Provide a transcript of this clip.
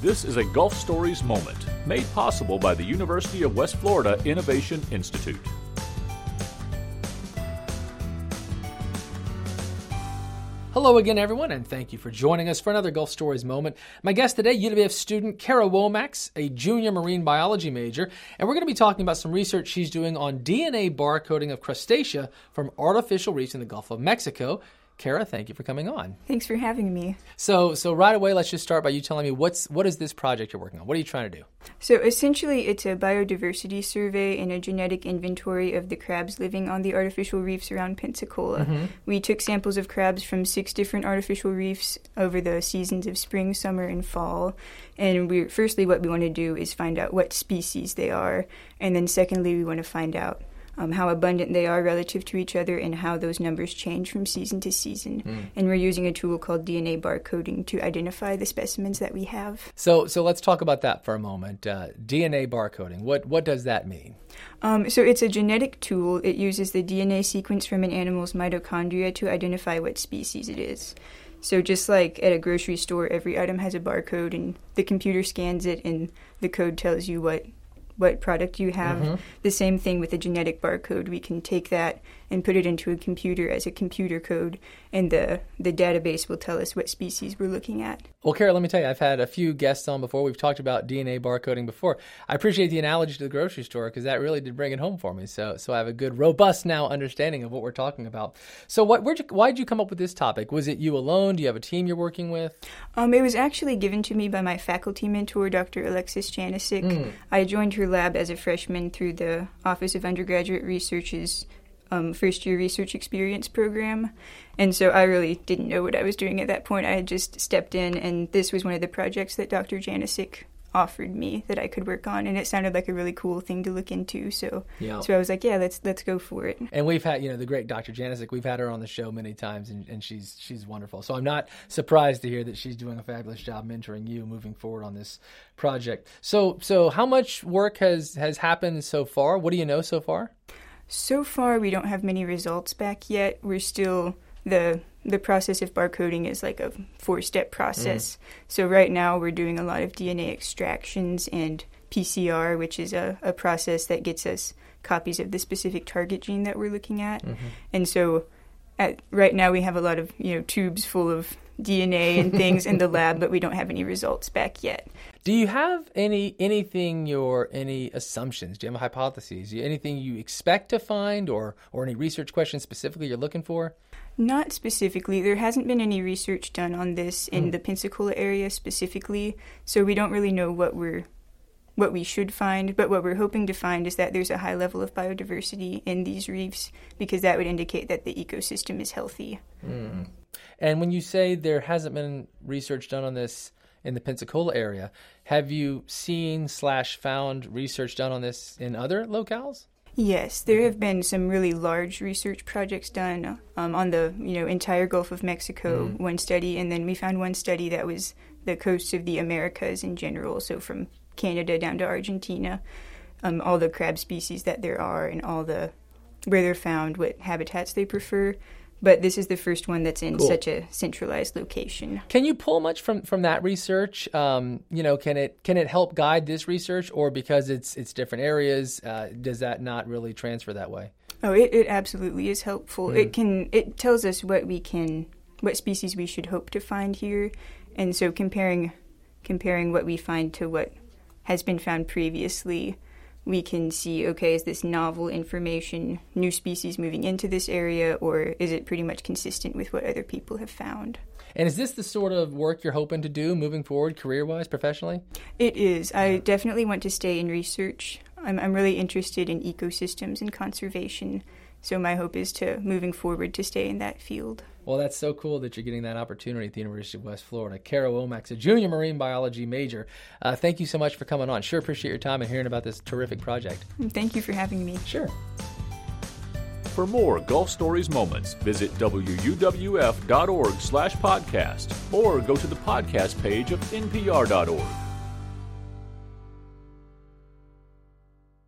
This is a Gulf Stories moment made possible by the University of West Florida Innovation Institute. Hello again, everyone, and thank you for joining us for another Gulf Stories moment. My guest today, UWF student Kara Womax, a junior marine biology major, and we're going to be talking about some research she's doing on DNA barcoding of crustacea from artificial reefs in the Gulf of Mexico. Kara, thank you for coming on. Thanks for having me. So, so right away, let's just start by you telling me what's what is this project you're working on? What are you trying to do? So, essentially, it's a biodiversity survey and a genetic inventory of the crabs living on the artificial reefs around Pensacola. Mm-hmm. We took samples of crabs from six different artificial reefs over the seasons of spring, summer, and fall. And we firstly, what we want to do is find out what species they are, and then secondly, we want to find out um, how abundant they are relative to each other, and how those numbers change from season to season. Mm. And we're using a tool called DNA barcoding to identify the specimens that we have. So, so let's talk about that for a moment. Uh, DNA barcoding. What what does that mean? Um, so it's a genetic tool. It uses the DNA sequence from an animal's mitochondria to identify what species it is. So just like at a grocery store, every item has a barcode, and the computer scans it, and the code tells you what what product you have. Mm-hmm. The same thing with the genetic barcode. We can take that and put it into a computer as a computer code, and the, the database will tell us what species we're looking at. Well, Kara, let me tell you, I've had a few guests on before. We've talked about DNA barcoding before. I appreciate the analogy to the grocery store because that really did bring it home for me. So, so I have a good, robust now understanding of what we're talking about. So, what, where'd you, why did you come up with this topic? Was it you alone? Do you have a team you're working with? Um, it was actually given to me by my faculty mentor, Dr. Alexis Janosik. Mm. I joined her lab as a freshman through the Office of Undergraduate Research's um, first year research experience program. And so I really didn't know what I was doing at that point. I had just stepped in, and this was one of the projects that Dr. Janosik offered me that I could work on, and it sounded like a really cool thing to look into. So, yeah. so I was like, yeah, let's let's go for it. And we've had, you know, the great Dr. Janosik. We've had her on the show many times, and, and she's she's wonderful. So I'm not surprised to hear that she's doing a fabulous job mentoring you moving forward on this project. So, so how much work has has happened so far? What do you know so far? So far, we don't have many results back yet. We're still the the process of barcoding is like a four step process. Mm. So right now, we're doing a lot of DNA extractions and PCR, which is a, a process that gets us copies of the specific target gene that we're looking at. Mm-hmm. And so, at right now, we have a lot of you know tubes full of DNA and things in the lab, but we don't have any results back yet. Do you have any anything your any assumptions? Do you have hypotheses? Anything you expect to find, or or any research questions specifically you're looking for? Not specifically. There hasn't been any research done on this in mm. the Pensacola area specifically, so we don't really know what we're what we should find, but what we're hoping to find is that there's a high level of biodiversity in these reefs because that would indicate that the ecosystem is healthy. Mm. And when you say there hasn't been research done on this in the Pensacola area, have you seen slash found research done on this in other locales? Yes, there have been some really large research projects done um, on the you know entire Gulf of Mexico. Mm. One study, and then we found one study that was the coasts of the Americas in general, so from Canada down to Argentina, um, all the crab species that there are, and all the where they're found, what habitats they prefer but this is the first one that's in cool. such a centralized location. Can you pull much from from that research? Um, you know, can it can it help guide this research, or because it's it's different areas, uh, does that not really transfer that way? Oh, it, it absolutely is helpful. Mm. It can it tells us what we can what species we should hope to find here, and so comparing comparing what we find to what has been found previously we can see okay, is this novel information, new species moving into this area, or is it pretty much consistent with what other people have found? And is this the sort of work you're hoping to do moving forward, career wise, professionally? It is. I definitely want to stay in research. I'm, I'm really interested in ecosystems and conservation. So my hope is to moving forward to stay in that field. Well, that's so cool that you're getting that opportunity at the University of West Florida. Kara Womax, a junior marine biology major. Uh, thank you so much for coming on. Sure appreciate your time and hearing about this terrific project. Thank you for having me. Sure. For more Gulf Stories moments, visit wuwf.org slash podcast or go to the podcast page of npr.org.